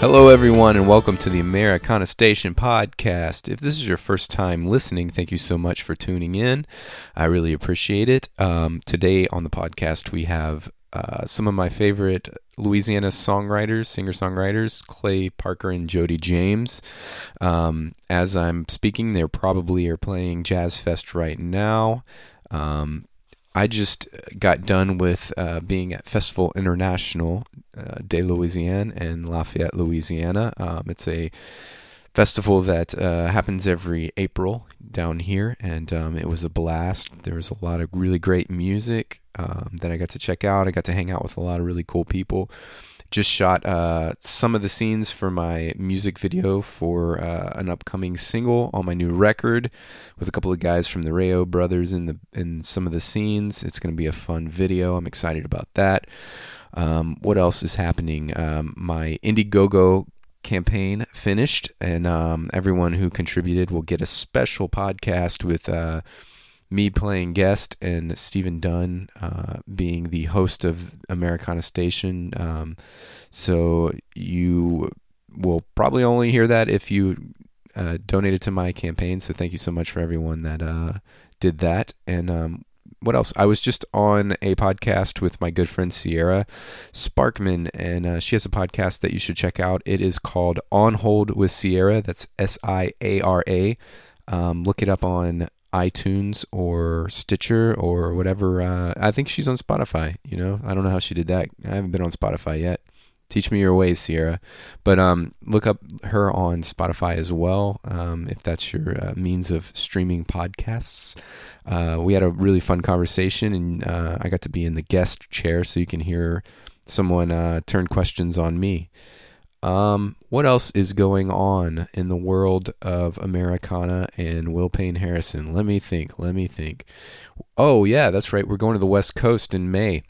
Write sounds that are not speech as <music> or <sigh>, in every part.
Hello, everyone, and welcome to the Americana Station podcast. If this is your first time listening, thank you so much for tuning in. I really appreciate it. Um, today on the podcast, we have uh, some of my favorite Louisiana songwriters, singer songwriters, Clay Parker and Jody James. Um, as I'm speaking, they probably are playing Jazz Fest right now. Um, I just got done with uh, being at Festival International uh, de Louisiane in Lafayette, Louisiana. Um, it's a festival that uh, happens every April down here, and um, it was a blast. There was a lot of really great music um, that I got to check out. I got to hang out with a lot of really cool people just shot uh, some of the scenes for my music video for uh, an upcoming single on my new record with a couple of guys from the Rayo brothers in the in some of the scenes. It's going to be a fun video. I'm excited about that. Um, what else is happening? Um, my Indiegogo campaign finished, and um, everyone who contributed will get a special podcast with. Uh, me playing guest and Stephen Dunn uh, being the host of Americana Station. Um, so you will probably only hear that if you uh, donated to my campaign. So thank you so much for everyone that uh, did that. And um, what else? I was just on a podcast with my good friend Siara Sparkman, and uh, she has a podcast that you should check out. It is called On Hold with Siara. That's S I A R A. Um, look it up on iTunes or Stitcher or whatever. Uh, I think she's on Spotify. You know, I don't know how she did that. I haven't been on Spotify yet. Teach me your ways, Siara. But um, look up her on Spotify as well, um, if that's your uh, means of streaming podcasts. Uh, we had a really fun conversation, and uh, I got to be in the guest chair, so you can hear someone uh, turn questions on me. Um, what else is going on in the world of Americana and Will Payne Harrison? Let me think. Let me think. Oh, yeah, that's right. We're going to the West Coast in May.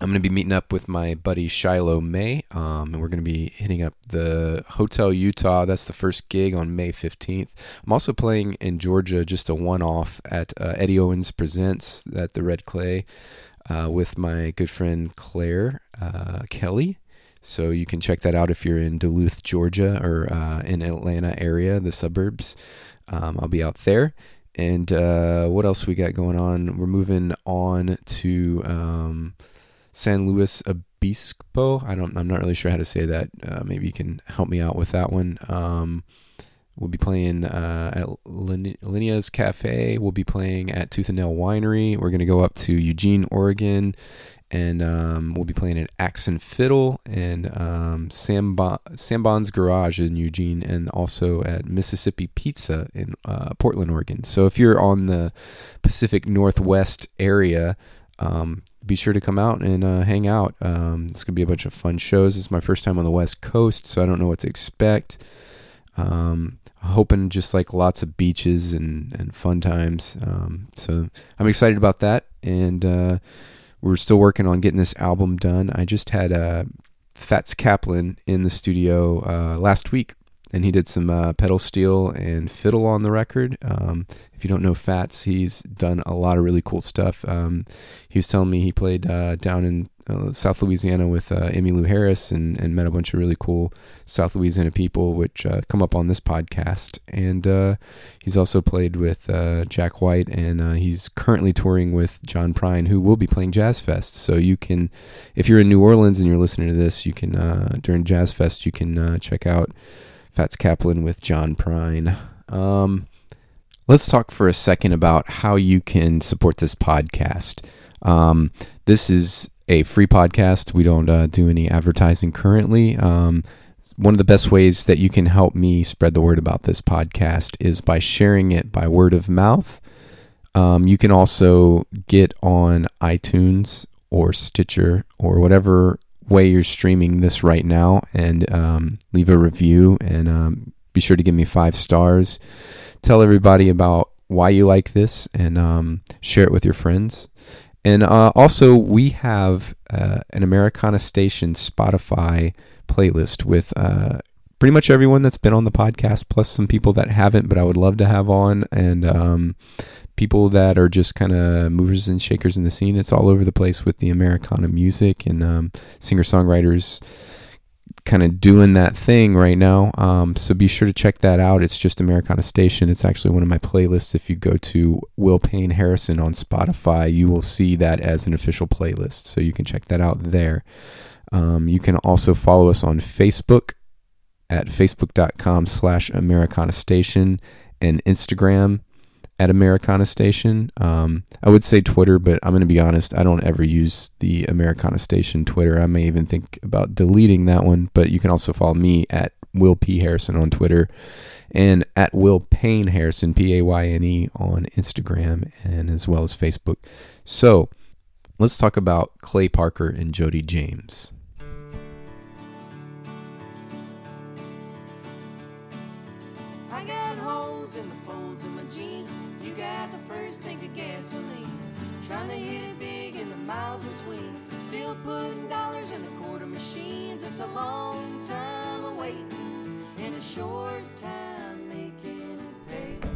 I'm going to be meeting up with my buddy Shiloh May, um, and we're going to be hitting up the Hotel Utah. That's the first gig on May 15th. I'm also playing in Georgia, just a one off at uh, Eddie Owens Presents at the Red Clay uh, with my good friend Claire uh, Kelly. So you can check that out if you're in Duluth, Georgia, or uh, in Atlanta area, the suburbs. Um, I'll be out there. And uh, what else we got going on? We're moving on to um, San Luis Obispo. I don't. I'm not really sure how to say that. Uh, maybe you can help me out with that one. Um, we'll be playing uh, at Lin- Linnaea's Cafe. We'll be playing at Tooth and Nail Winery. We're gonna go up to Eugene, Oregon, and um, we'll be playing at Axe and Fiddle and um, Sam Bond's Garage in Eugene, and also at Mississippi Pizza in uh, Portland, Oregon. So if you're on the Pacific Northwest area, um, be sure to come out and uh, hang out. Um, it's gonna be a bunch of fun shows. It's my first time on the West Coast, so I don't know what to expect. Um, hoping just like lots of beaches and, and fun times. Um, so I'm excited about that, and uh, we're still working on getting this album done. I just had uh, Fats Kaplan in the studio uh, last week, and he did some uh, pedal steel and fiddle on the record. Um, if you don't know Fats, he's done a lot of really cool stuff. Um, he was telling me he played uh, down in uh, South Louisiana with uh, Emmylou Harris and, and met a bunch of really cool South Louisiana people, which uh, come up on this podcast. And uh, he's also played with Jack White, and he's currently touring with John Prine, who will be playing Jazz Fest. So you can, if you're in New Orleans and you're listening to this, you can during Jazz Fest you can check out Fats Kaplan with John Prine. Um, let's talk for a second about how you can support this podcast. Um, this is a free podcast. We don't uh, do any advertising currently. Um, one of the best ways that you can help me spread the word about this podcast is by sharing it by word of mouth. Um, you can also get on iTunes or Stitcher or whatever way you're streaming this right now and um, leave a review and um, be sure to give me five stars. Tell everybody about why you like this and um, share it with your friends. And uh, also, we have uh, an Americana Station Spotify playlist with uh, pretty much everyone that's been on the podcast, plus some people that haven't, but I would love to have on, and um, people that are just kind of movers and shakers in the scene. It's all over the place with the Americana music and um, singer songwriters kind of doing that thing right now. Um, so be sure to check that out. It's just Americana Station. It's actually one of my playlists. If you go to Will Payne Harrison on Spotify, you will see that as an official playlist. So you can check that out there. Um, you can also follow us on Facebook at facebook.com slash Americana Station and Instagram at Americana Station. Um, I would say Twitter, but I'm going to be honest, I don't ever use the Americana Station Twitter. I may even think about deleting that one, but you can also follow me at Will P. Harrison on Twitter and at Will Payne Harrison, P A Y N E, on Instagram and as well as Facebook. So let's talk about Clay Parker and Jody James. Putting dollars in the quarter machines. It's a long time waiting and a short time making it pay.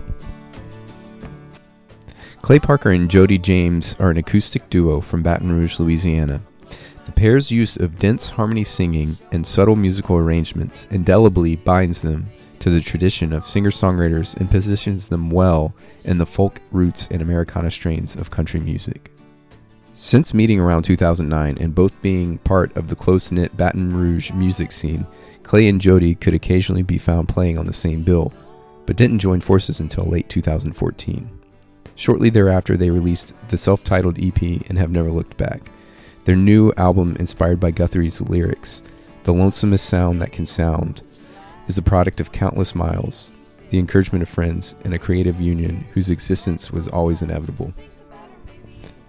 Clay Parker and Jody James are an acoustic duo from Baton Rouge, Louisiana. The pair's use of dense harmony singing and subtle musical arrangements indelibly binds them to the tradition of singer songwriters and positions them well in the folk roots and Americana strains of country music. Since meeting around 2009 and both being part of the close knit Baton Rouge music scene, Clay and Jody could occasionally be found playing on the same bill, but didn't join forces until late 2014. Shortly thereafter, they released the self titled EP and have never looked back. Their new album, inspired by Guthrie's lyrics, The Lonesomest Sound That Can Sound, is the product of countless miles, the encouragement of friends, and a creative union whose existence was always inevitable.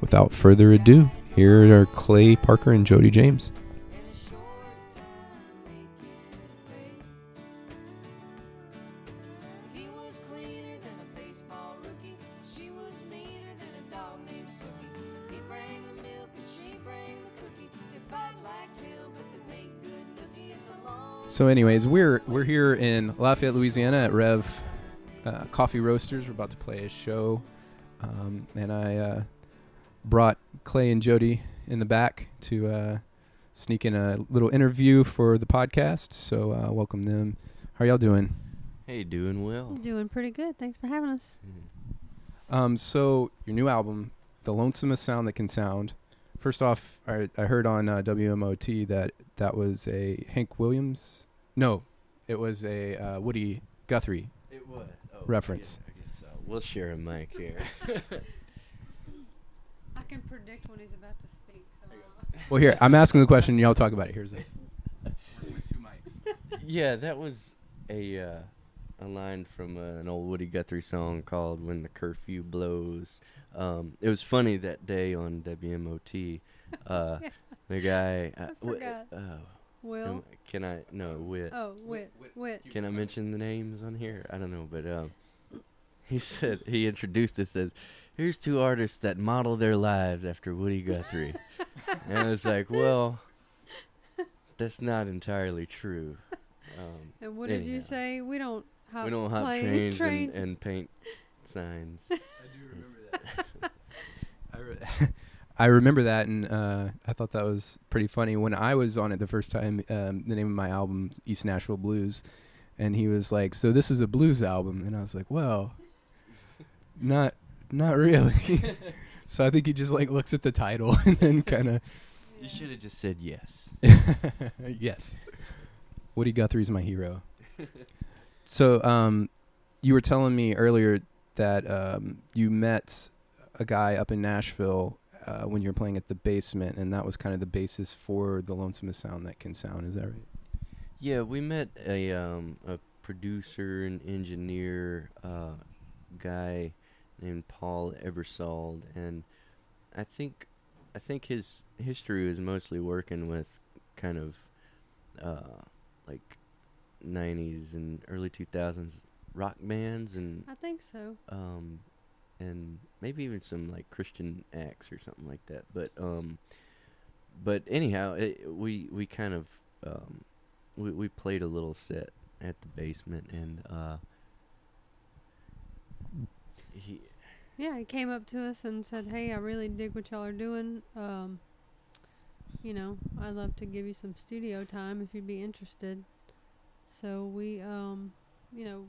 Without further ado, here are Clay Parker and Jody James. He was cleaner than a baseball rookie. She was meaner than a dog named Sookie. He bring the milk and she bring the cookie. They fight like hell, but they make good nookie. It's a long So, anyways, we're we're here in Lafayette, Louisiana, at Rev uh, Coffee Roasters. We're about to play a show, um, and I uh, brought Clay and Jody in the back to uh, sneak in a little interview for the podcast. So, uh, welcome them. How are y'all doing? Hey, doing well. Doing pretty good. Thanks for having us. Um, so your new album, "The Lonesomest Sound That Can Sound." First off, I, I heard on uh, WMOT that that was a Hank Williams. No, it was a uh, Woody Guthrie. It was oh, Reference. I guess, I guess so. We'll share a mic here. <laughs> <laughs> I can predict when he's about to speak. So Well, here I'm asking the question. Y'all talk about it. Here's a. <laughs> yeah, that was a uh, a line from uh, an old Woody Guthrie song called "When the Curfew Blows." Um, it was funny that day on WMOT. Uh, <laughs> Yeah. The guy. Uh, I wh- forgot. oh, Will. am- can I no wit? oh, wit, wit. Can I mention the names on here? I don't know, but um, he said he introduced us as here's two artists that model their lives after Woody Guthrie, and I was like, well, that's not entirely true. Um, And what did you say? We don't hop we don't hop plane- trains, trains. And, and paint signs. <laughs> I do remember that. <laughs> I, re- <laughs> I remember that, and uh, I thought that was pretty funny. When I was on it the first time, um, the name of my album, East Nashville Blues, and he was like, "So this is a blues album," and I was like, "Well, not, not really." <laughs> so I think he just like looks at the title <laughs> and then <laughs> kind of, You should have just said yes. yes, Woody Guthrie's my hero. So, um, you were telling me earlier that um, you met a guy up in Nashville uh, when you were playing at the basement, and that was kind of the basis for the lonesomest sound that can sound. Is that right? Yeah, we met a um a producer and engineer uh guy named Paul Ebersold and I think I think his history was mostly working with kind of uh like 90s and early 2000s rock bands and I think so. um and maybe even some like Christian acts or something like that. But um but anyhow, it, we we kind of um we we played a little set at the basement and uh he Yeah, he came up to us and said, "Hey, I really dig what y'all are doing. Um, you know, I'd love to give you some studio time if you'd be interested. So we, um, you know,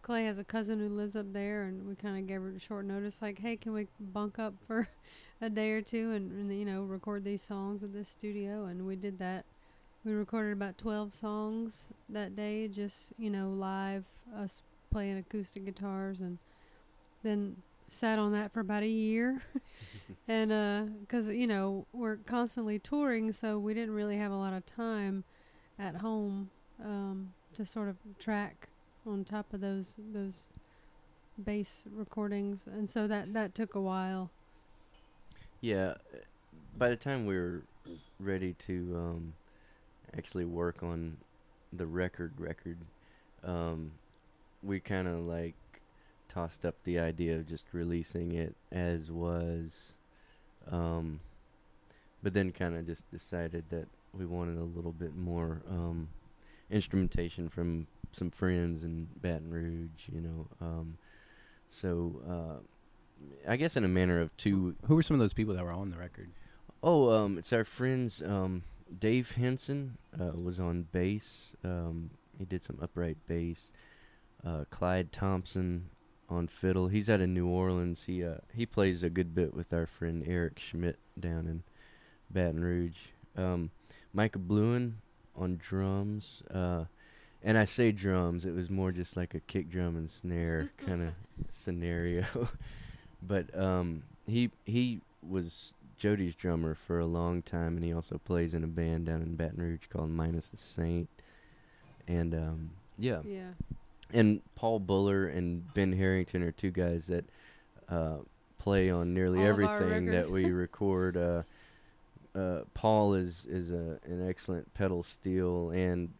Clay has a cousin who lives up there, and we kind of gave her short notice, like, hey, can we bunk up for <laughs> a day or two and, and you know record these songs at this studio? And we did that. We recorded about twelve songs that day, just you know, live, us playing acoustic guitars, and then sat on that for about a year. <laughs> and uh 'cause you know we're constantly touring, so we didn't really have a lot of time at home um, to sort of track on top of those those bass recordings, and so that that took a while. Yeah, uh, by the time we were ready to um, actually work on the record, record, um, we kind of like tossed up the idea of just releasing it as was, um, but then kind of just decided that we wanted a little bit more um, instrumentation from some friends in Baton Rouge, you know. Um, so uh, I guess in a manner of two Who were some of those people that were on the record? Oh, um, it's our friends. Um, Dave Henson uh, was on bass. Um, he did some upright bass. Uh, Clyde Thompson on fiddle. He's out of New Orleans. He uh, he plays a good bit with our friend Eric Schmidt down in Baton Rouge. Um, Micah Bluen on drums. Uh, and I say drums. It was more just like a kick drum and snare <laughs> kind of scenario. <laughs> but um, he he was Jody's drummer for a long time, and he also plays in a band down in Baton Rouge called Minus the Saint. And um, yeah, Yeah. And Paul Buller and Ben Harrington are two guys that uh, play on nearly All everything that we <laughs> record. Uh, uh, Paul is is a, an excellent pedal steel and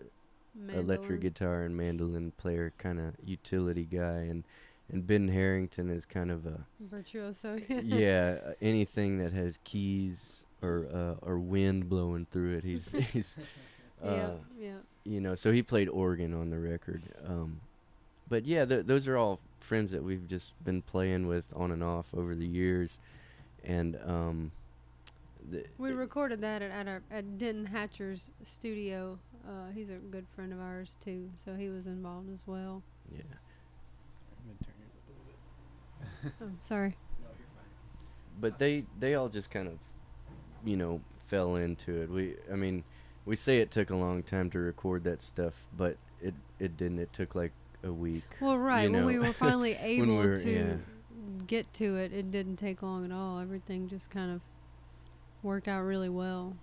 electric guitar and mandolin player, kind of utility guy, and and Ben Harrington is kind of a virtuoso. <laughs> yeah uh, anything that has keys or uh, or wind blowing through it. He's <laughs> he's uh, yeah, yeah. you know, so he played organ on the record. Um, but yeah, th- those are all friends that we've just been playing with on and off over the years, and um, th- We recorded that at, at our at Denton Hatcher's studio. Uh, he's a good friend of ours too, so he was involved as well. yeah. <laughs> Oh, sorry. but they they all just kind of you know fell into it we i mean we say it took a long time to record that stuff but it it didn't it took like a week Well, right. when know, we were finally <laughs> able we're- to yeah. get to it, it didn't take long at all. Everything just kind of worked out really well.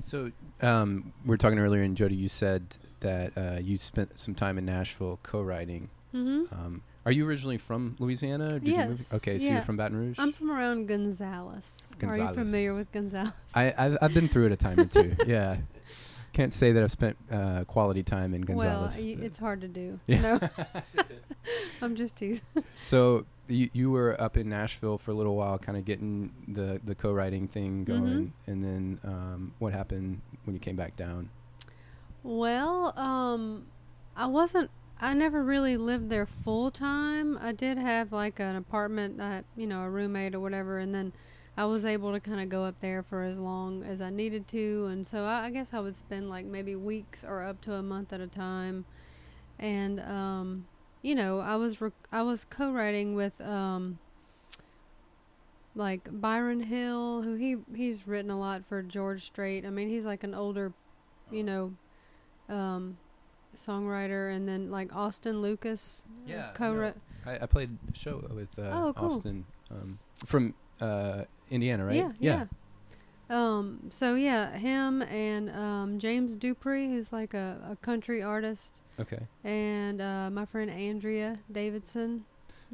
So um, we were talking earlier, and Jody, you said that uh, you spent some time in Nashville co-writing. Mm-hmm. Um, are you originally from Louisiana? Or did you move? Yes, Okay, so yeah. you're from Baton Rouge. I'm from around Gonzales. Gonzales. Are you familiar with Gonzales? I, I've, I've been through it a time or two. <laughs> yeah, can't say that I've spent uh, quality time in Gonzales. well, y- it's hard to do. Yeah. No, <laughs> <laughs> I'm just teasing. so you, you were up in Nashville for a little while, kind of getting the the co-writing thing Mhm. going, and then um, what happened when you came back down? Well, um, I wasn't. I never really lived there full time. I did have like an apartment, uh, you know, a roommate or whatever, and then I was able to kind of go up there for as long as I needed to, and so I, I guess I would spend like maybe weeks or up to a month at a time, and um, you know, I was rec- I was co-writing with um, like Byron Hill, who he he's written a lot for George Strait. I mean, he's like an older, you know, um, songwriter, and then like Austin Lucas. Yeah, co-wrote. I, I played a show with uh, Oh, cool. Austin um, from uh, Indiana, right? Yeah, yeah. Um, so yeah, him and um, James Dupree, who's like a, a country artist, Okay. and uh, my friend Andrea Davidson.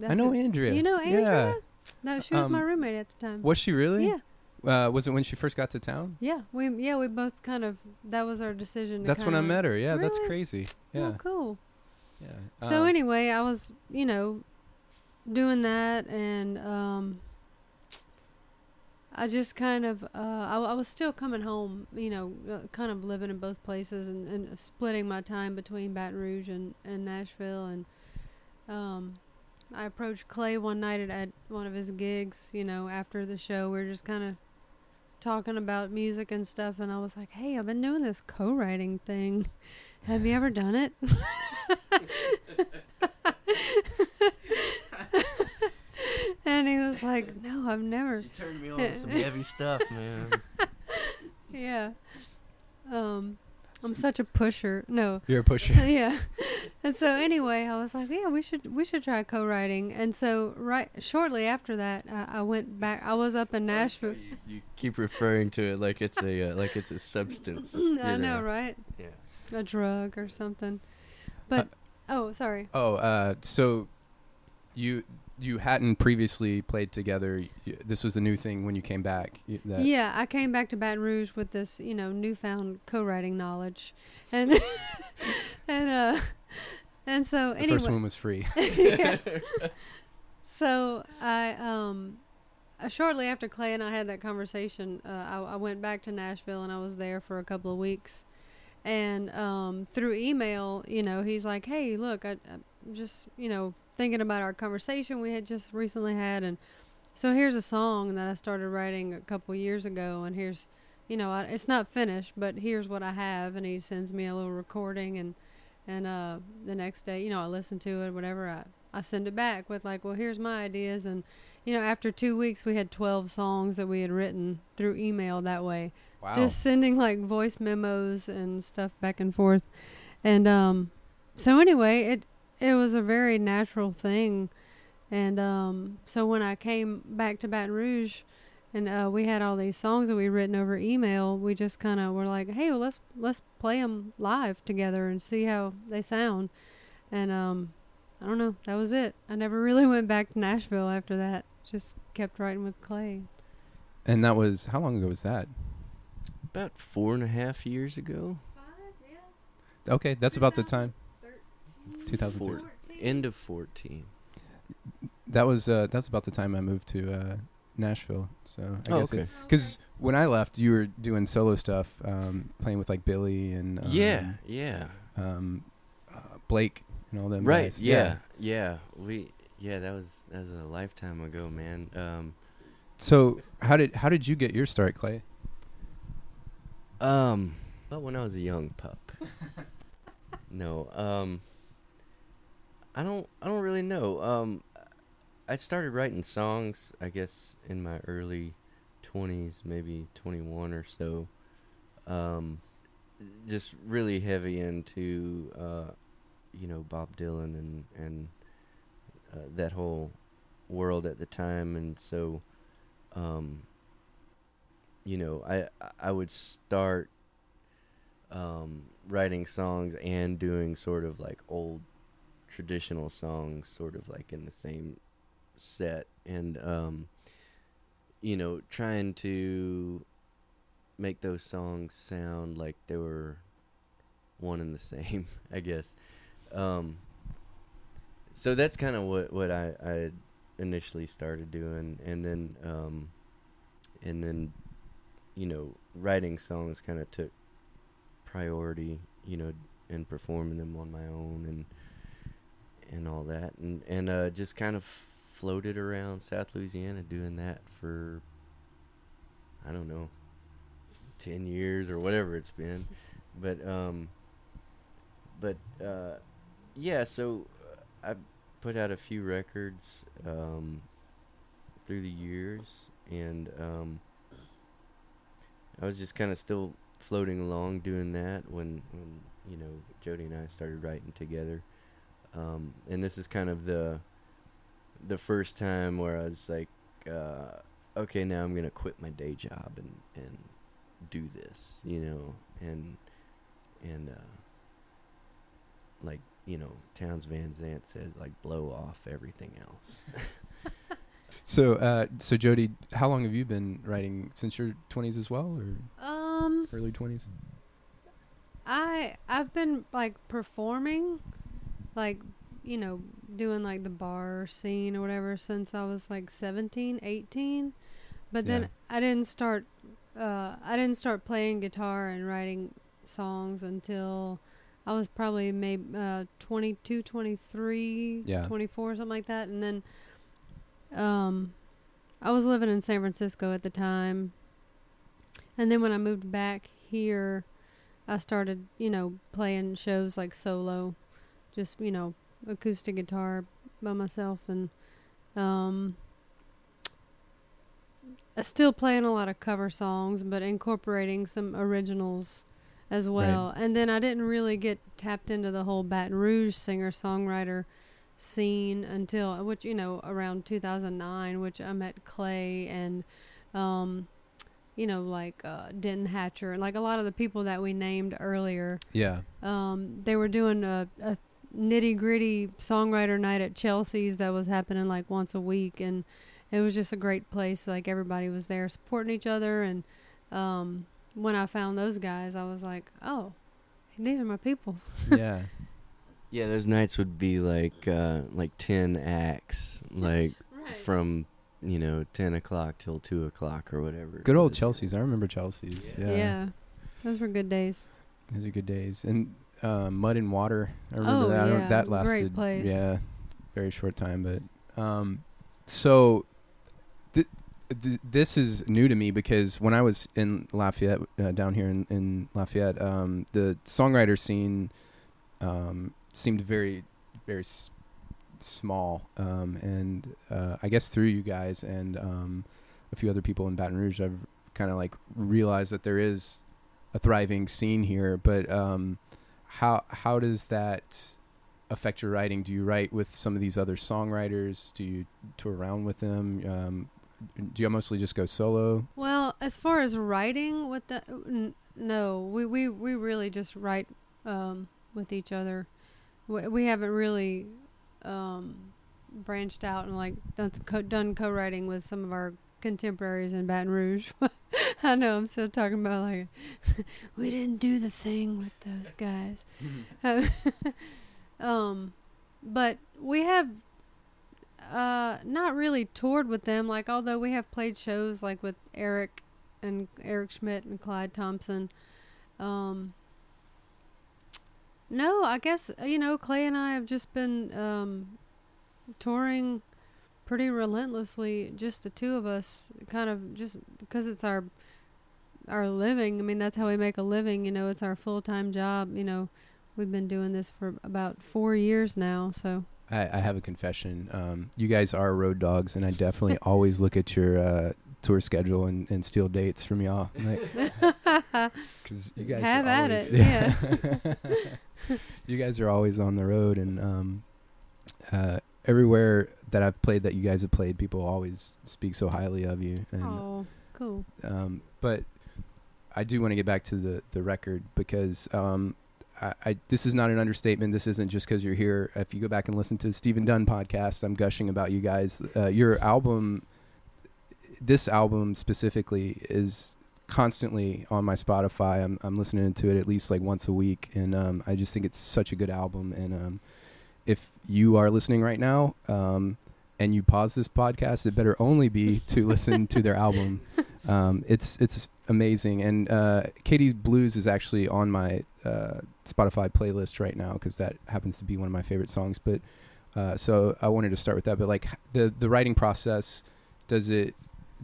I know who- Andrea. You know Andrea? Yeah. No, she was my Um, roommate at the time. Was she really? Yeah, Uh, was it when she first got to town? yeah. We yeah we both kind of that was our decision. To That's when I met her. Yeah, that's Really? crazy. Oh, Yeah. cool. Yeah. So Um, anyway, I was, you know, doing that, and um, I just kind of, uh, I, I was still coming home, you know, uh, kind of living in both places and, and splitting my time between Baton Rouge and, and Nashville, and um, I approached Clay one night at, at one of his gigs, you know, after the show. We were just kind of talking about music and stuff, and I was like, "Hey, I've been doing this co-writing thing. Have you ever done it?" <laughs> <laughs> and he was like, "No, I've never." You turned me on to some heavy stuff, <laughs> man. Yeah. Um, I'm such a pusher. No. You're a pusher. <laughs> yeah. And so anyway, I was like, yeah, we should we should try co-writing. And so right shortly after that, uh, I went back. I was up in Nashville. You, you keep referring to it like it's a uh, like it's a substance. <clears throat> I you know, right? Yeah. A drug or something. But oh, sorry. Oh, uh, so you you hadn't previously played together. This was a new thing when you came back. That, Yeah, I came back to Baton Rouge with this, you know, newfound co-writing knowledge, and <laughs> and uh, and so The anyway. first one was free. <laughs> Yeah. So I um uh, shortly after Clay and I had that conversation, uh, I, I went back to Nashville and I was there for a couple of weeks. And um, through email, you know, he's like, "Hey, look, I, I'm just, you know, thinking about our conversation we had just recently had, and so here's a song that I started writing a couple years ago, and here's, you know, I, it's not finished, but here's what I have." And he sends me a little recording, and and uh, the next day, you know, I listen to it, whatever. I I send it back with like, well, here's my ideas, and you know, after two weeks, we had twelve songs that we had written through email that way, Wow. just sending like voice memos and stuff back and forth, and um, so anyway, it it was a very natural thing, and um, so when I came back to Baton Rouge. And uh, we had all these songs that we'd written over email. We just kind of were like, "Hey, well, let's let's play them live together and see how they sound." And um, I don't know. That was it. I never <laughs> really went back to Nashville after that. Just kept writing with Clay. and that was how long ago was that? About four and a half years ago. Five, yeah. Okay, that's about the time. 2013. Four- End of fourteen. That was uh, that's about the time I moved to uh, Nashville. So I Oh, guess okay. because when I left, you were doing solo stuff, um, playing with like Billy and um, yeah, yeah. um, uh, Blake and all them Right. guys. Yeah, yeah. We yeah, that was that was a lifetime ago, man. Um So how did how did you get your start, Clay? um well when I was a young pup. <laughs> no. Um I don't I don't really know. Um I started writing songs, I guess, in my early 20s, maybe 21 or so. Um, just really heavy into, uh, you know, Bob Dylan and and uh, that whole world at the time, and so, um, you know, I I would start um, writing songs and doing sort of like old traditional songs, sort of like in the same set, and um, you know, trying to make those songs sound like they were one and the same, <laughs> I guess. Um, so that's kind of what what I, I initially started doing, and then um, and then you know, writing songs kind of took priority, you know, and performing them on my own. And and all that, and and uh, just kind of floated around South Louisiana doing that for I don't know, ten years or whatever it's been, <laughs> but um, but uh, yeah, so uh, I put out a few records um through the years, and um, I was just kind of still floating along doing that when when you know Jody and I started writing together, um, and this is kind of the the first time where I was like, uh, okay, now I'm gonna quit my day job and and do this, you know, and and uh, like you know, Townes Van Zandt says, like blow off everything else. <laughs> So uh, so Jody, how long have you been writing since your twenties as well, or Um, early twenties? I I've been like performing, like you know, doing like the bar scene or whatever since I was like 17, 18. But Yeah. then I didn't start. Uh, I didn't start playing guitar and writing songs until I was probably maybe uh, 22, 23, Yeah. 24, something like that. And then, um, I was living in San Francisco at the time, And then when I moved back here, I started, you know, playing shows like solo, just you know, acoustic guitar by myself, and um, still playing a lot of cover songs, but incorporating some originals as well. And then I didn't really get tapped into the whole Baton Rouge singer songwriter scene until which you know around 2009 which i met clay and um you know like uh denton hatcher and like a lot of the people that we named earlier Yeah. um they were doing a, a nitty gritty songwriter night at chelsea's that was happening like once a week and it was just a great place like everybody was there supporting each other and um when i found those guys i was like oh these are my people <laughs> Yeah. Yeah, those nights would be like uh, like ten acts, like from you know ten o'clock till two o'clock or whatever. Good old. Chelsea's. I remember Chelsea's. Yeah. Yeah. yeah those were good days Those are good days. And uh, Mud and Water. I remember Oh, that. I yeah, that great lasted. place. Yeah, very short time. But um, so th- th- this is new to me because when I was in Lafayette, uh, down here in, in Lafayette, um, the songwriter scene um, seemed very, very s- small. Um, and uh, I guess through you guys and um, a few other people in Baton Rouge, I've kind of like realized that there is a thriving scene here. But um, how how does that affect your writing? Do you write with some of these other songwriters? Do you tour around with them? Um, do you mostly just go solo? Well, as far as writing with the n- no, we we we really just write um, with each other. We, we haven't really um, branched out and like done co- done co-writing with some of our contemporaries in Baton Rouge. <laughs> I know I'm still talking about like <laughs> we didn't do the thing with those guys. <laughs> um, but we have uh not really toured with them. Like although we have played shows like with Eric and Eric Schmidt and Clyde Thompson. Um, no, I guess you know Clay and I have just been um, touring pretty relentlessly, just the two of us, kind of just because it's our our living. I mean, that's how we make a living. You know, it's our full time job. You know, we've been doing this for about four years now. So I, I have a confession. Um, you guys are road dogs, and I definitely <laughs> always look at your uh, tour schedule and, and steal dates from y'all. Because <laughs> you guys Have at always- it, yeah. <laughs> you guys are always on the road, and um, uh, everywhere that I've played that you guys have played, people always speak so highly of you. And oh, cool. um, but I do want to get back to the the record because um, I, I this is not an understatement. This isn't just because you're here. If you go back and listen to Stephen Dunn podcast, I'm gushing about you guys. Uh, your album, this album specifically, is constantly on my Spotify. I'm I'm listening to it at least like once a week, and um, I just think it's such a good album. And um, if you are listening right now. Um, and you pause this podcast, it better only be to listen to their album. <laughs> Um, it's it's amazing, and uh, Katie's Blues is actually on my uh, Spotify playlist right now because that happens to be one of my favorite songs. But uh, so I wanted to start with that. But like the the writing process, does it?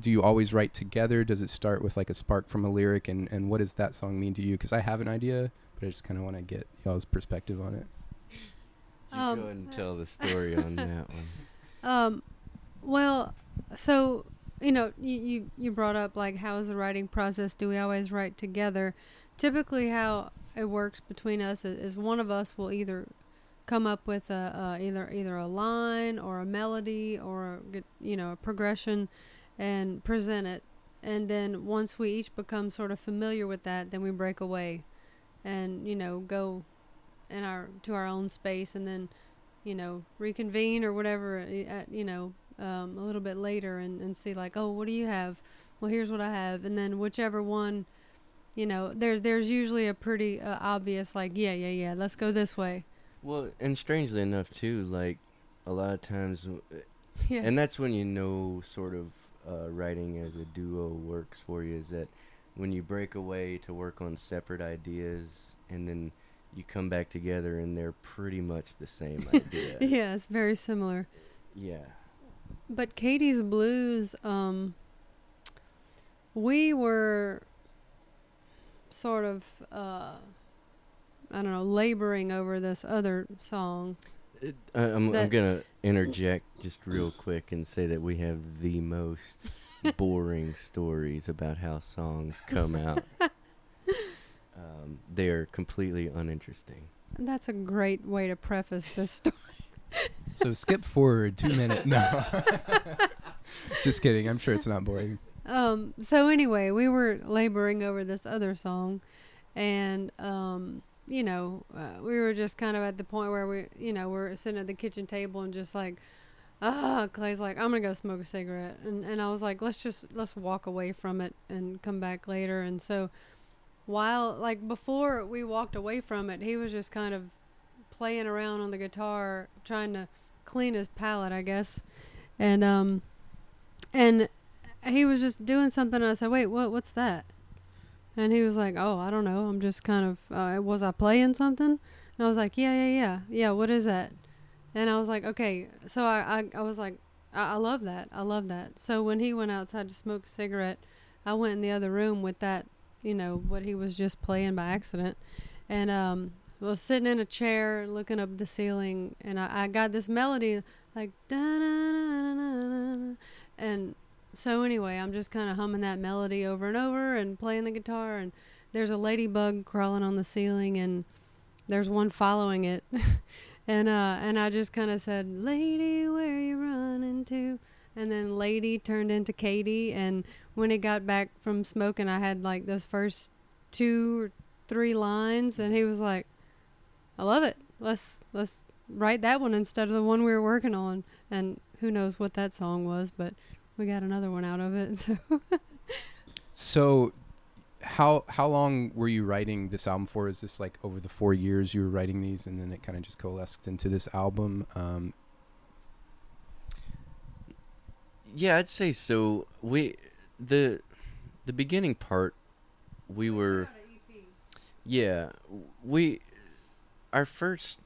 Do you always write together? Does it start with like a spark from a lyric, and and what does that song mean to you? Because I have an idea, but I just kind of want to get y'all's perspective on it. You Um, go ahead and tell the story on <laughs> that one. Um, well, so you know, you, you you brought up like how is the writing process? Do we always write together? Typically, how it works between us is, is one of us will either come up with a, a either either a line or a melody or a, you know a progression and present it, and then once we each become sort of familiar with that, then we break away, and you know go in our to our own space, and then you know, reconvene or whatever, uh, at, you know, um, a little bit later and, and see like, oh, what do you have? Well, here's what I have, and then whichever one, you know, there's there's usually a pretty uh, obvious like, yeah, yeah, yeah, let's go this way. Well, and strangely enough, too, like a lot of times, <laughs> Yeah. and that's when you know sort of uh, writing as a duo works for you is that when you break away to work on separate ideas and then you come back together and they're pretty much the same <laughs> idea. yeah, it's very similar. Yeah. But Katie's Blues, um, we were sort of uh, I don't know laboring over this other song. It, I, I'm, I'm gonna interject just real quick and say that we have the most <laughs> boring stories about how songs come out. <laughs> Um, they are completely uninteresting. That's a great way to preface this story. So skip forward two <laughs> minutes. No, <laughs> just kidding. I'm sure it's not boring. Um, so anyway, we were laboring over this other song, and um, you know, uh, we were just kind of at the point where we, you know, we're sitting at the kitchen table and just like, ah, Clay's like, I'm gonna go smoke a cigarette, and and I was like, let's just let's walk away from it and come back later. And so, while like before we walked away from it, he was just kind of playing around on the guitar, trying to clean his palate, I guess, and um, and he was just doing something and I said, "Wait, what what's that?" And he was like, "Oh, I don't know. I'm just kind of uh, was I playing something?" And I was like, "Yeah, yeah, yeah. Yeah, what is that?" And I was like, "Okay." So I I, I was like, I, "I love that. I love that." So when he went outside to smoke a cigarette, I went in the other room with that, you know, what he was just playing by accident. And um was sitting in a chair looking up the ceiling and I, I got this melody like da na na and so anyway, I'm just kind of humming that melody over and over and playing the guitar and there's a ladybug crawling on the ceiling and there's one following it. and uh and I just kind of said, "Lady, where you running to?" And then Lady turned into Katie and when he got back from smoking, I had like those first two or three lines and he was like, "I love it. Let's let's write that one instead of the one we were working on." And who knows what that song was, but we got another one out of it. <laughs> So So, how how long were you writing this album for? Is this like over the four years you were writing these, and then it kind of just coalesced into this album? Um, Yeah, I'd say so. We the the beginning part we were yeah, we our first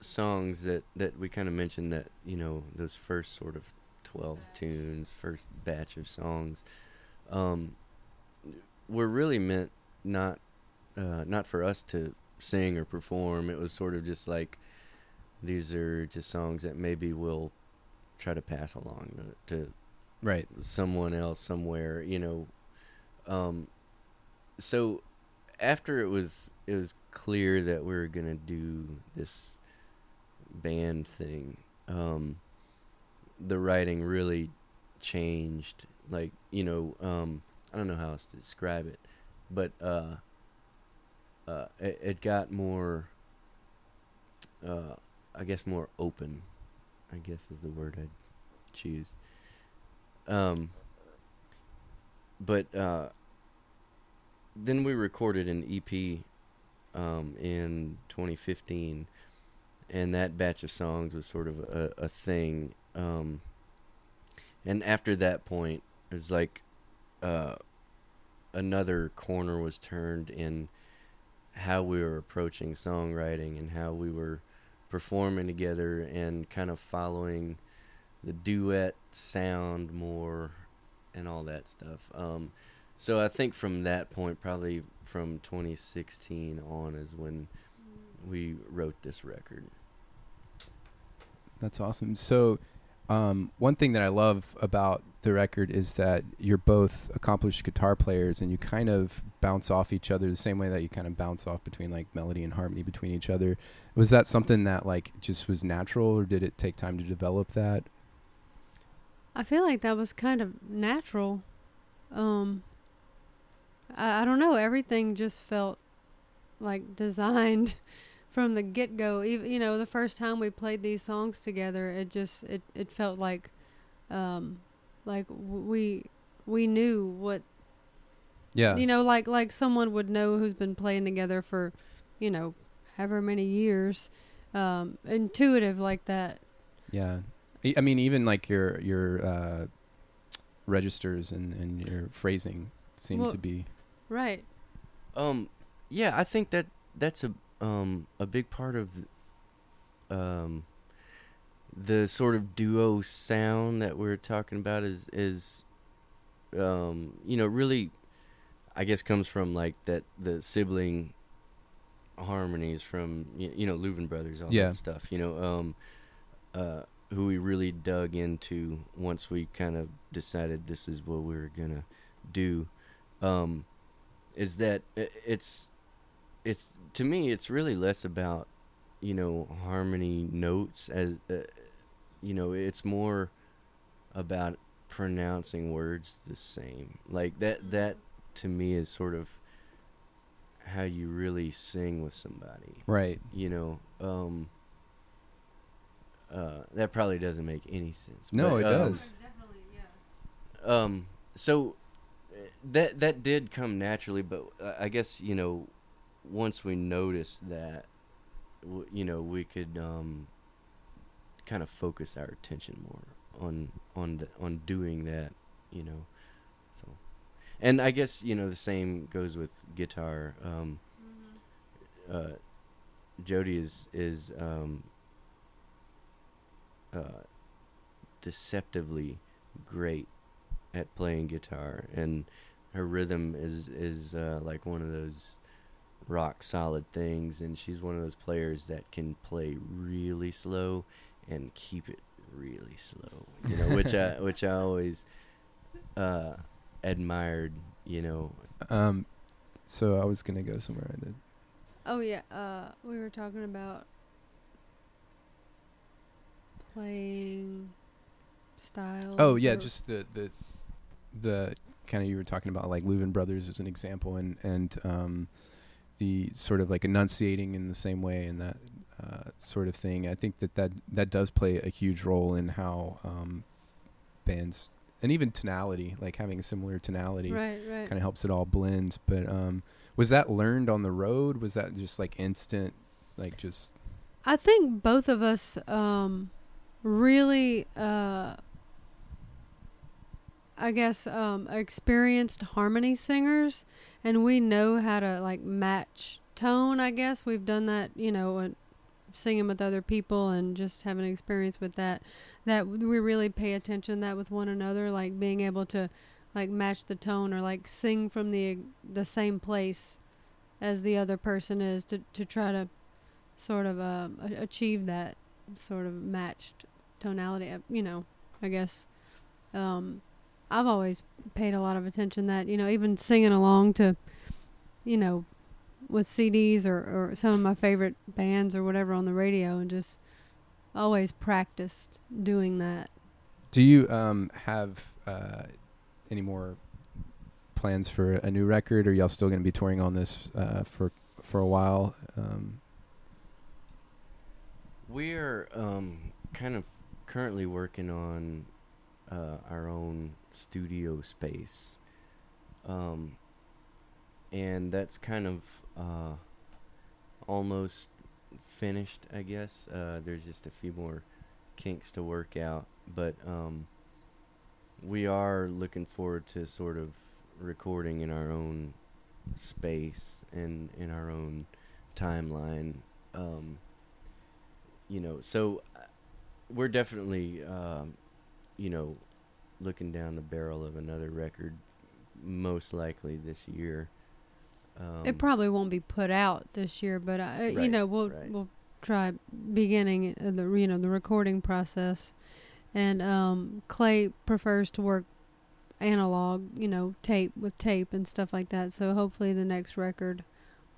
songs that that we kind of mentioned that, you know, those first sort of 12 tunes, first batch of songs um were really meant not uh not for us to sing or perform. It was sort of just like these are just songs that maybe we'll try to pass along to, to right. someone else somewhere, you know. Um, so after it was it was clear that we were gonna do this band thing, um, the writing really changed. Like you know, um, I don't know how else to describe it, but uh, uh, it, it got more. Uh, I guess more open. I guess is the word I'd choose. Um, but uh, then we recorded an EP um, in 2015, and that batch of songs was sort of a, a thing. Um, and after that point, it was like uh, another corner was turned in how we were approaching songwriting and how we were performing together and kind of following the duet sound more and all that stuff. Um, so I think from that point, probably from 2016 on, is when we wrote this record. That's awesome. So, um, one thing that I love about the record is that you're both accomplished guitar players, and you kind of bounce off each other the same way that you kind of bounce off between like melody and harmony between each other. Was that something that like just was natural, or did it take time to develop that? I feel like that was kind of natural. Um, I, I don't know. Everything just felt like designed <laughs> from the get go. Even you know, the first time we played these songs together, it just it it felt like, um, like w- we we knew what Yeah. you know, like like someone would know who's been playing together for, you know, however many years. Um, intuitive like that. Yeah, I I mean, even like your your uh, registers and, and your phrasing seem Well- to be Right. Um, yeah, I think that that's a um a big part of th- um the sort of duo sound that we're talking about is is um you know really I guess comes from like that the sibling harmonies from y- you know Louvin brothers all Yeah. that stuff you know um uh who we really dug into once we kind of decided this is what we were gonna do. Um is that it's it's to me it's really less about you know harmony notes as uh, you know it's more about pronouncing words the same. Like that that to me is sort of how you really sing with somebody. Right. you know um uh that probably doesn't make any sense No, but, it um, does. Um so uh, that that did come naturally but uh, i guess you know once we noticed that you know we could um kind of focus our attention more on on the, on doing that you know so. And i guess you know the same goes with guitar um uh jody is is um uh deceptively great at playing guitar and her rhythm is is uh, like one of those rock solid things and she's one of those players that can play really slow and keep it really slow you know which I <laughs> which I always uh admired you know Um, so I was gonna go somewhere. That, Oh yeah, uh, we were talking about playing style? oh yeah, or- just the the the kind of you were talking about like Louvin brothers as an example, and and um, the sort of like enunciating in the same way and that uh, sort of thing. I think that that that does play a huge role in how um, bands and even tonality, like having a similar tonality. right, right. kind of helps it all blend. But um, was that learned on the road? Was that just like instant, like just I think both of us um, really, uh, I guess, um, experienced harmony singers, and we know how to like match tone. I guess we've done that, you know, and singing with other people and just having experience with that. That we really pay attention that with one another, like being able to like match the tone or like sing from the the same place as the other person is to to try to sort of a- achieve that sort of matched tonality. uh, You know, I guess um, I've always paid a lot of attention that you know even singing along to you know with CDs or, or some of my favorite bands or whatever on the radio and just always practiced doing that. Do you um, have uh, any more plans for a new record? Or y'all still going to be touring on this uh, for for a while? Um, We're um, kind of currently working on uh, our own studio space, um, and that's kind of uh, almost finished, I guess. Uh, there's just a few more kinks to work out, but um, we are looking forward to sort of recording in our own space and in our own timeline. Um, you know, so uh, we're definitely, um, you know, looking down the barrel of another record, most likely this year. Um, it probably won't be put out this year, but I, you know we'll right. we'll try beginning uh, the you know the recording process, and um, Clay prefers to work analog, you know, tape with tape and stuff like that. So hopefully the next record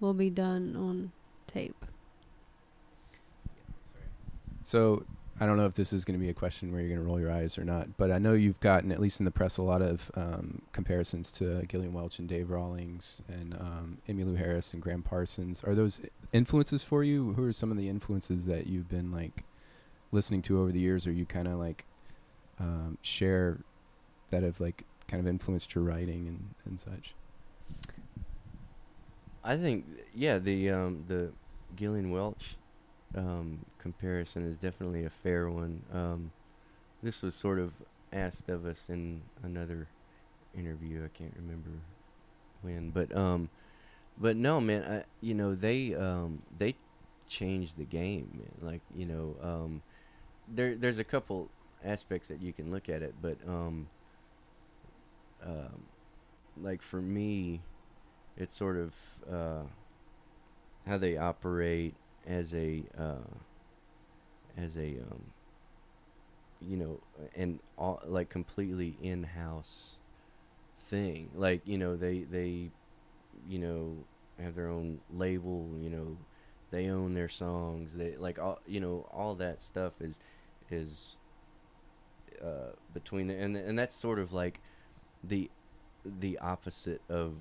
will be done on tape. So I don't know if this is going to be a question where you're going to roll your eyes or not, but I know you've gotten at least in the press a lot of um, comparisons to Gillian Welch and Dave Rawlings and um, Emmylou Harris and Gram Parsons. Are those influences for you? Who are some of the influences that you've been like listening to over the years, or you kind of like um, share that have like kind of influenced your writing and, and such? I think, yeah, the um, the Gillian Welch um, comparison is definitely a fair one. Um, this was sort of asked of us in another interview. I can't remember when, but um, but no, man. I, you know, they um, they changed the game. Like you know, um, there there's a couple aspects that you can look at it, but um, um, like for me, it's sort of uh, how they operate as a uh, as a um, you know and all, like completely in-house thing. Like you know they they you know have their own label you know they own their songs they like all you know all that stuff is is uh, between the, and and that's sort of like the the opposite of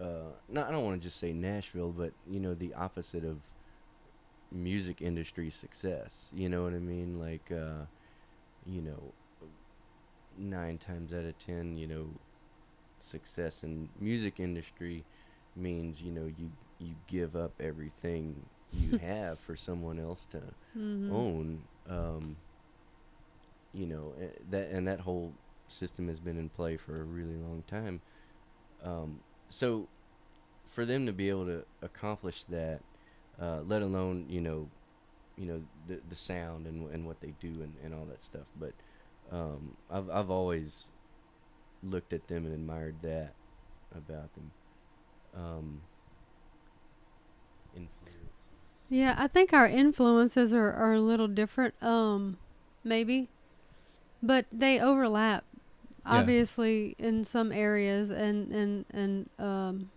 uh not I don't want to just say Nashville but you know the opposite of music industry success you know what I mean like uh you know 9 times out of 10 you know success in music industry means you know you you give up everything you <laughs> have for someone else to Mhm. own um you know eh, that and that whole system has been in play for a really long time um so for them to be able to accomplish that uh let alone you know you know the the sound and and what they do and, and all that stuff. But um I've I've always looked at them and admired that about them. Um influence Yeah, I think our influences are, are a little different, um, maybe, but they overlap, Yeah. obviously, in some areas, and and and um,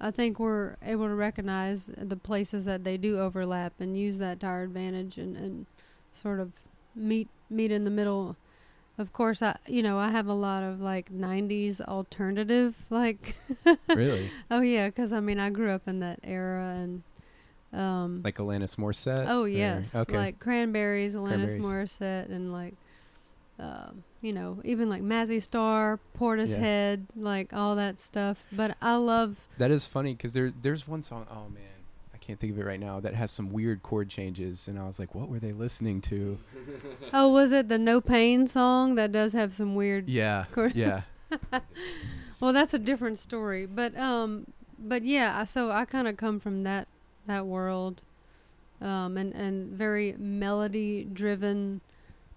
I think we're able to recognize the places that they do overlap and use that to our advantage, and, and sort of meet meet in the middle. Of course, I you know I have a lot of like '90s alternative like <laughs> really? Oh yeah, 'cause I mean I grew up in that era and um Like Alanis Morissette? oh or- yes, Okay. like Cranberries, Alanis Cranberries. Morissette, and like um you know even like Mazzy Star, Portishead, like all that stuff. But I love that is funny because there there's one song. Oh man, I can't think of it right now. That has some weird chord changes, and I was like, what were they listening to? <laughs> oh was it the No Pain song that does have some weird Yeah, chord- yeah. <laughs> well that's a different story but um but yeah so i kind of come from that that world um and and very melody driven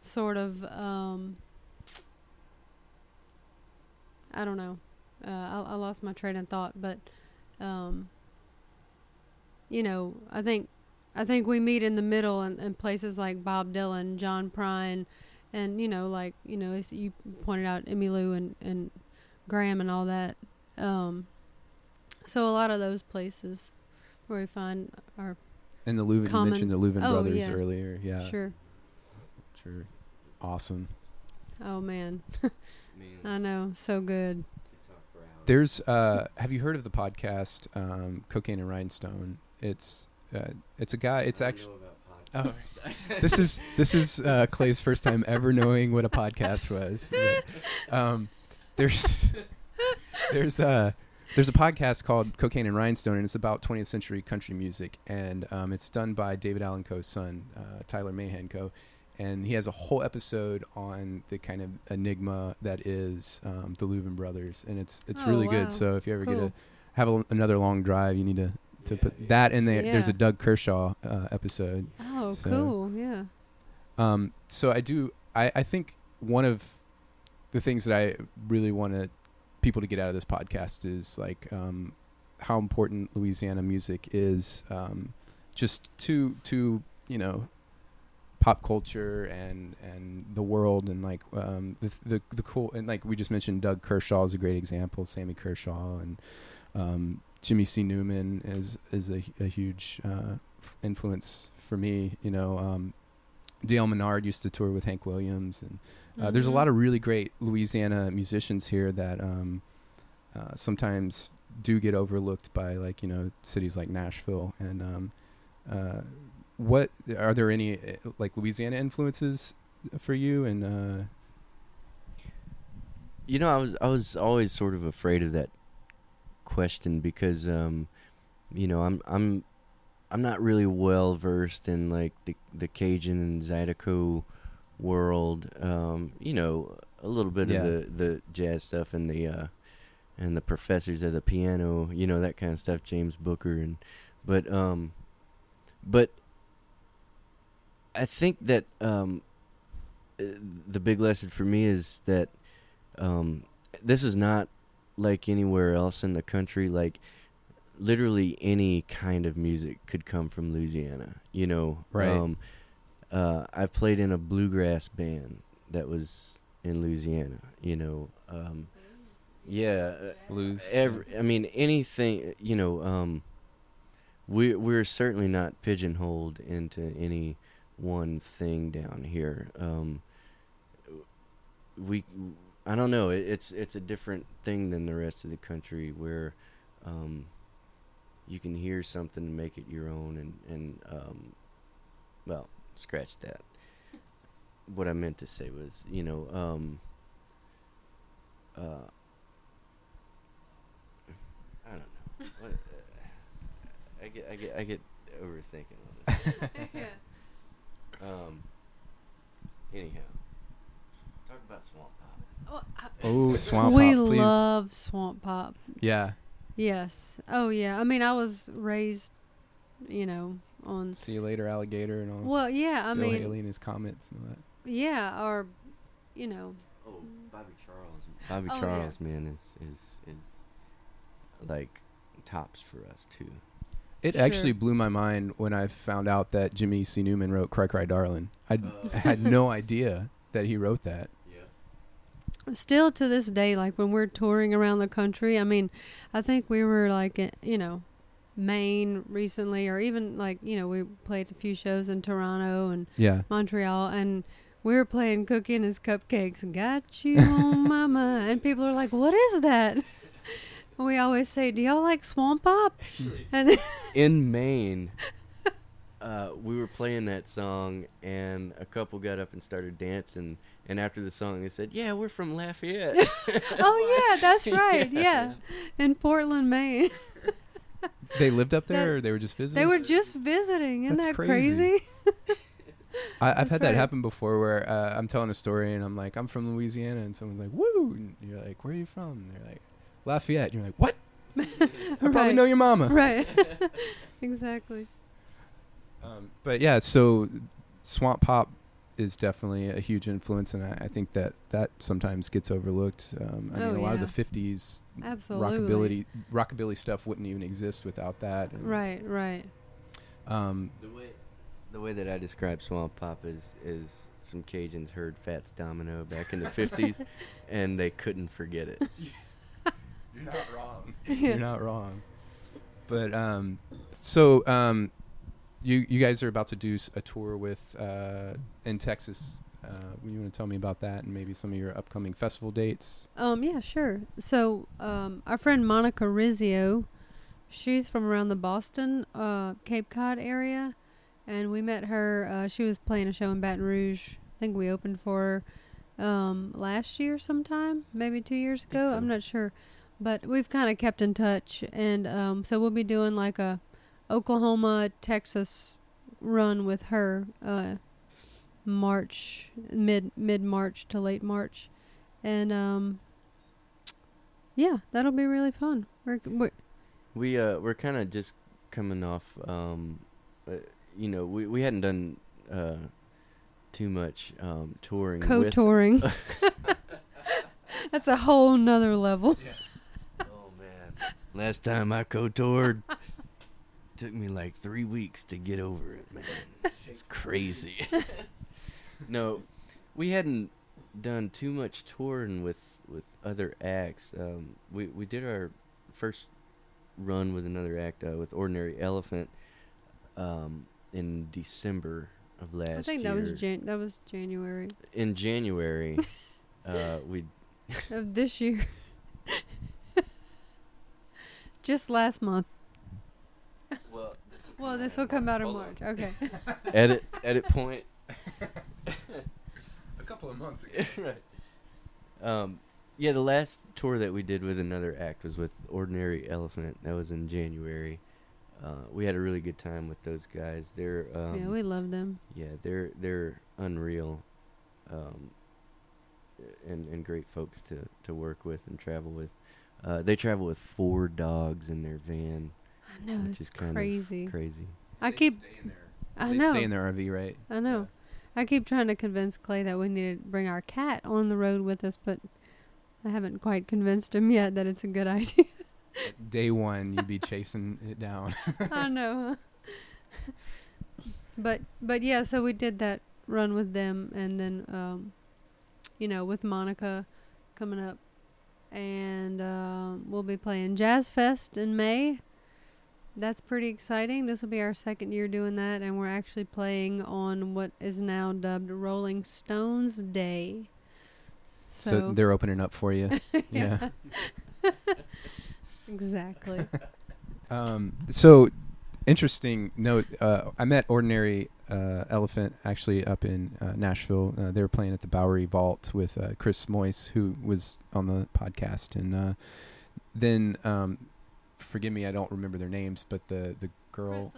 sort of um i don't know uh I, I lost my train of thought but um you know i think i think we meet in the middle in, in places like bob dylan john prine and you know like you know as you pointed out Emmylou and and Gram and all that. Um, so a lot of those places where we find our And the Louvin, you mentioned the Louvin oh, brothers yeah. earlier. Yeah, sure. Sure. Awesome. Oh man, Man, <laughs> I know, so good. talk for hours. There's uh have you heard of the podcast um Cocaine and Rhinestone? It's uh it's a guy it's actually Oh. <laughs> this is this is uh, Clay's first time ever knowing what a podcast was. <laughs> But, um, there's there's uh there's a podcast called Cocaine and Rhinestone, and it's about 20th century country music, and um, it's done by David Allan Coe's son, uh, Tyler Mahan Coe, and he has a whole episode on the kind of enigma that is um, the Louvin brothers, and it's it's Oh, really wow. good. So if you ever get Cool. a have a, another long drive, you need to to Yeah, put yeah. that in there. There's a Doug Kershaw uh, episode. Oh, So- cool. Yeah. Um, so I do. I, I think one of the things that I really want to people to get out of this podcast is like um, how important Louisiana music is, um, just to to you know pop culture and and the world and like um, the the the cool and like we just mentioned Doug Kershaw is a great example, Sammy Kershaw and um, Jimmy C. Newman is is a, a huge uh, influence for me. You know, um, D.L. Menard used to tour with Hank Williams, and uh, there's a Mhm. lot of really great Louisiana musicians here that um, uh, sometimes do get overlooked by like you know cities like Nashville. And um, uh, what are there any uh, like Louisiana influences for you? And uh, You know, I was I was always sort of afraid of that question because um you know, I'm I'm I'm not really well versed in like the the Cajun and Zydeco world. Um, you know, a little bit Yeah. of the the jazz stuff and the uh and the professors of the piano, you know, that kind of stuff, James Booker and but um but I think that um uh, the big lesson for me is that um, this is not like anywhere else in the country. Like literally any kind of music could come from Louisiana. You know, Right. Um, uh, I played in a bluegrass band that was in Louisiana. You know, um, yeah, uh, Blues. Every, I mean, anything. You know, um, we we're certainly not pigeonholed into any one thing down here. Um, we, I don't know. It, it's it's a different thing than the rest of the country where, um, you can hear something and make it your own, and and um, well, scratch that. <laughs> What I meant to say was, you know, um, uh, I don't know. What, uh, I get, I get, I get overthinking all this. <laughs> <laughs> um. Anyhow, talk about swamp pop. Oh, <laughs> swamp we pop, please. love swamp pop. yeah. Yes. Oh yeah. I mean, I was raised, you know, on. See you later, alligator, and all. Well, yeah. I Bill mean, Haley and his Comets and all that. yeah, or, you know, Oh, Bobby Charles. Bobby Oh, yeah. Charles, man, is is is like tops for us too. It Sure. actually blew my mind when I found out that Jimmy C. Newman wrote "Cry Cry Darling." I Oh. <laughs> had no idea that he wrote that. Yeah. still to this day, like when we're touring around the country, I mean, I think we were like, in, you know, Maine recently, or even like, you know, we played a few shows in Toronto and Yeah. Montreal, and we were playing Cookie and His Cupcakes, Got You on My <laughs> Mind. And people are like, What is that? And we always say, Do y'all like Swamp Pop? And <laughs> In Maine, uh, we were playing that song, and a couple got up and started dancing. And after the song, they said, "Yeah, we're from Lafayette." <laughs> oh, yeah, that's <laughs> right. Yeah. In Portland, Maine. They lived up there, That- or they were just visiting. They were just visiting. Isn't That's that crazy. crazy? I, I've That's had that happen before, where uh, I'm telling a story and I'm like, I'm from Louisiana, and someone's like, "Woo!" And you're like, "Where are you from?" And they're like, "Lafayette." And you're like, "What? <laughs> I probably Right. know your mama." right. <laughs> exactly. Um, but yeah, so swamp pop is definitely a huge influence, and I, I think that that sometimes gets overlooked. Um, I Oh, mean, a lot of the '50s Absolutely. rockabilly rockabilly stuff wouldn't even exist without that. and, Right, right. Um, the way, the way that I describe swamp pop is is some Cajuns heard Fats Domino back in the '50s, <laughs> and they couldn't forget it. You're not wrong. <laughs> You're not wrong. But um, so um, you you guys are about to do a tour with uh, in Texas. Uh, you want to tell me about that and maybe some of your upcoming festival dates? Um, yeah, sure. So, um, our friend Monica Rizzio, she's from around the Boston, uh, Cape Cod area, and we met her. Uh, she was playing a show in Baton Rouge. I think we opened for her um, last year sometime, maybe two years ago. so. I'm not sure, but we've kind of kept in touch, and um, so we'll be doing like a Oklahoma, Texas run with her. Uh, March mid mid March to late March, and um, yeah, that'll be really fun. We're, we're We uh we're kind of just coming off um uh, you know we we hadn't done uh too much um touring co-touring. <laughs> <laughs> That's a whole nother level. Man. Last time I co-toured <laughs> took me like 3 weeks to get over it, man. It's crazy. <laughs> no, we hadn't done too much touring with with other acts. Um we we did our first run with another act uh, with Ordinary Elephant um in December of last year. I think that was Jan- that was January in January. <laughs> uh we of this year. Just last month. well Well, this will come out in March. Okay. <laughs> edit edit point <laughs> A couple of months ago. <laughs> right. Um, yeah, the last tour that we did with another act was with Ordinary Elephant. That was in January. Uh, we had a really good time with those guys. They're um, yeah, we love them. yeah, they're they're unreal, um, and and great folks to to work with and travel with. Uh, they travel with four dogs in their van, I know which it's is kind crazy. of crazy. I keep. I they know. stay in their RV, right? I know. I keep trying to convince Clay that we need to bring our cat on the road with us, but I haven't quite convinced him yet that it's a good <laughs> idea. Day one, you'd be chasing it down. <laughs> I know. huh? but but yeah, so we did that run with them, and then um, you know with Monica coming up, and uh, we'll be playing Jazz Fest in May. That's pretty exciting. This will be our second year doing that, and we're actually playing on what is now dubbed Rolling Stones Day. so they're opening up for you. <laughs> yeah. <laughs> exactly. <laughs> Um, so interesting note. Uh, I met Ordinary uh, Elephant actually up in uh, Nashville. Uh, they were playing at the Bowery Vault with uh, Chris Moyce, who was on the podcast, and uh, then um, forgive me, I don't remember their names, but the the girl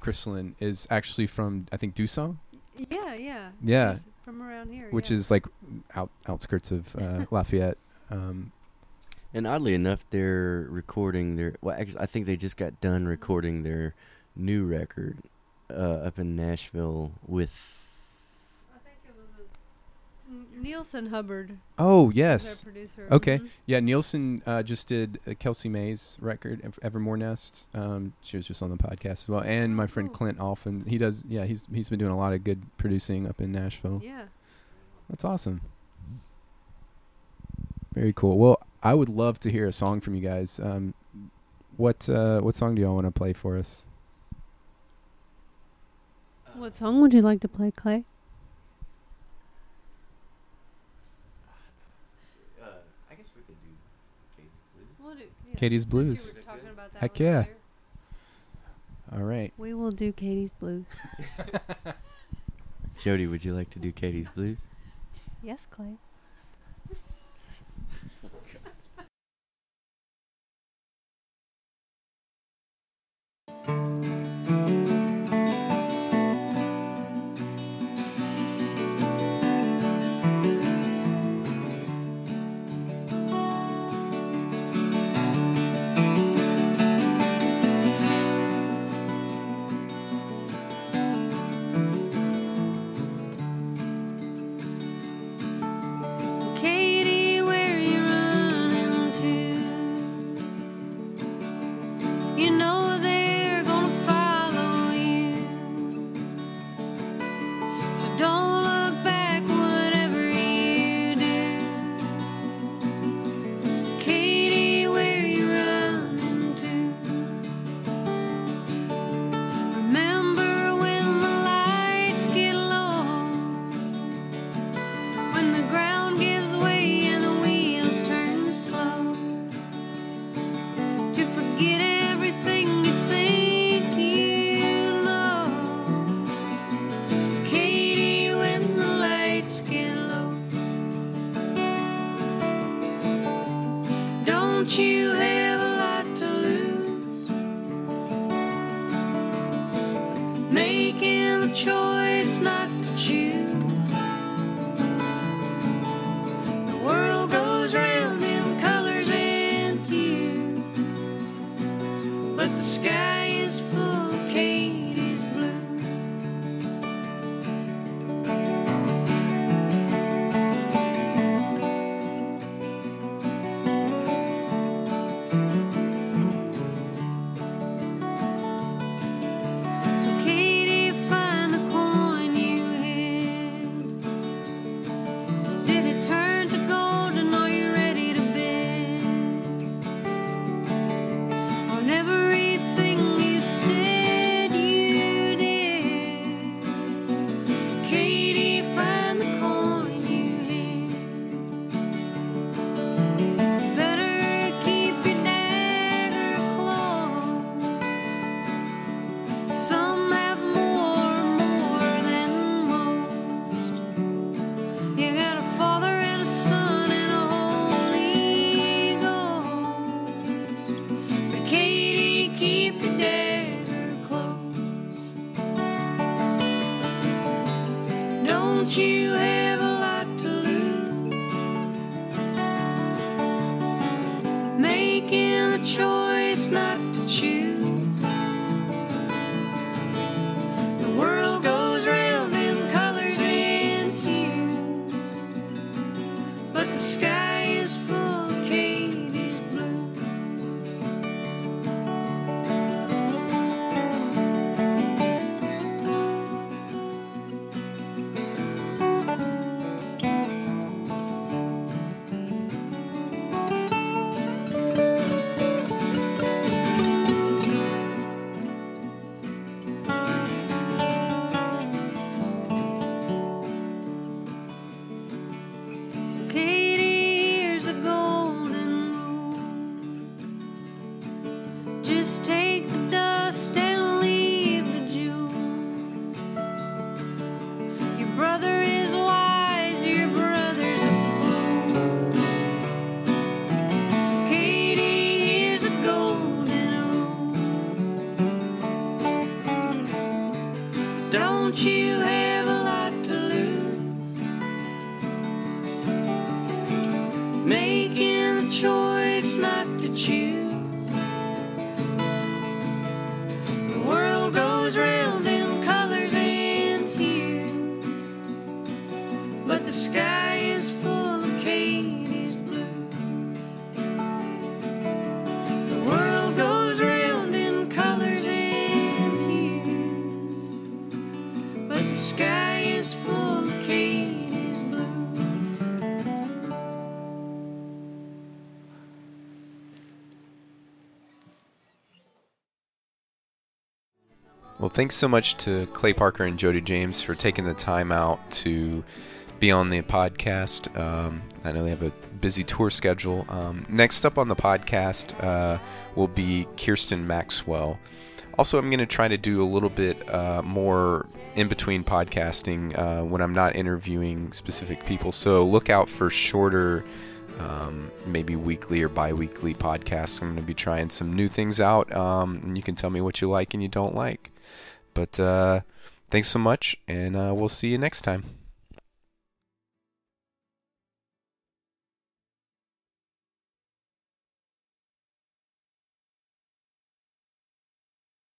Crystal and Pete. Is actually from I think Duson, Yeah, yeah. Yeah. she's From around here. which yeah. is like out outskirts of uh, <laughs> Lafayette. Um, And oddly enough, they're recording their. Well, actually, I think they just got done recording their new record uh, up in Nashville with. I think it was a, N- Neilson Hubbard. oh was yes, Their producer. Okay. Mhm. Yeah, Neilson uh, just did uh, Kelsey May's record, Ev- Evermore Nest. Um, she was just on the podcast as well, and my friend Cool. Clint Alphen. He does. Yeah, he's he's been doing a lot of good producing up in Nashville. Yeah. That's awesome. Very cool. Well, I would love to hear a song from you guys. Um, what uh, what song do y'all want to play for us? What song would you like to play, Clay? Uh, I guess we could do Katie's Blues. We'll do, Katie's since Blues. You were talking about that Heck one yeah. earlier. All right. We will do Katie's Blues. <laughs> Jody, would you like to do Katie's Blues? Yes, Clay. Thanks so much to Clay Parker and Jody James for taking the time out to be on the podcast. Um, I know they have a busy tour schedule. Um, next up on the podcast uh, will be Kirsten Maxwell. Also, I'm going to try to do a little bit uh, more in between podcasting uh, when I'm not interviewing specific people. So look out for shorter, um, maybe weekly or bi weekly podcasts. I'm going to be trying some new things out, um, and you can tell me what you like and you don't like. But uh, thanks so much, and uh, we'll see you next time.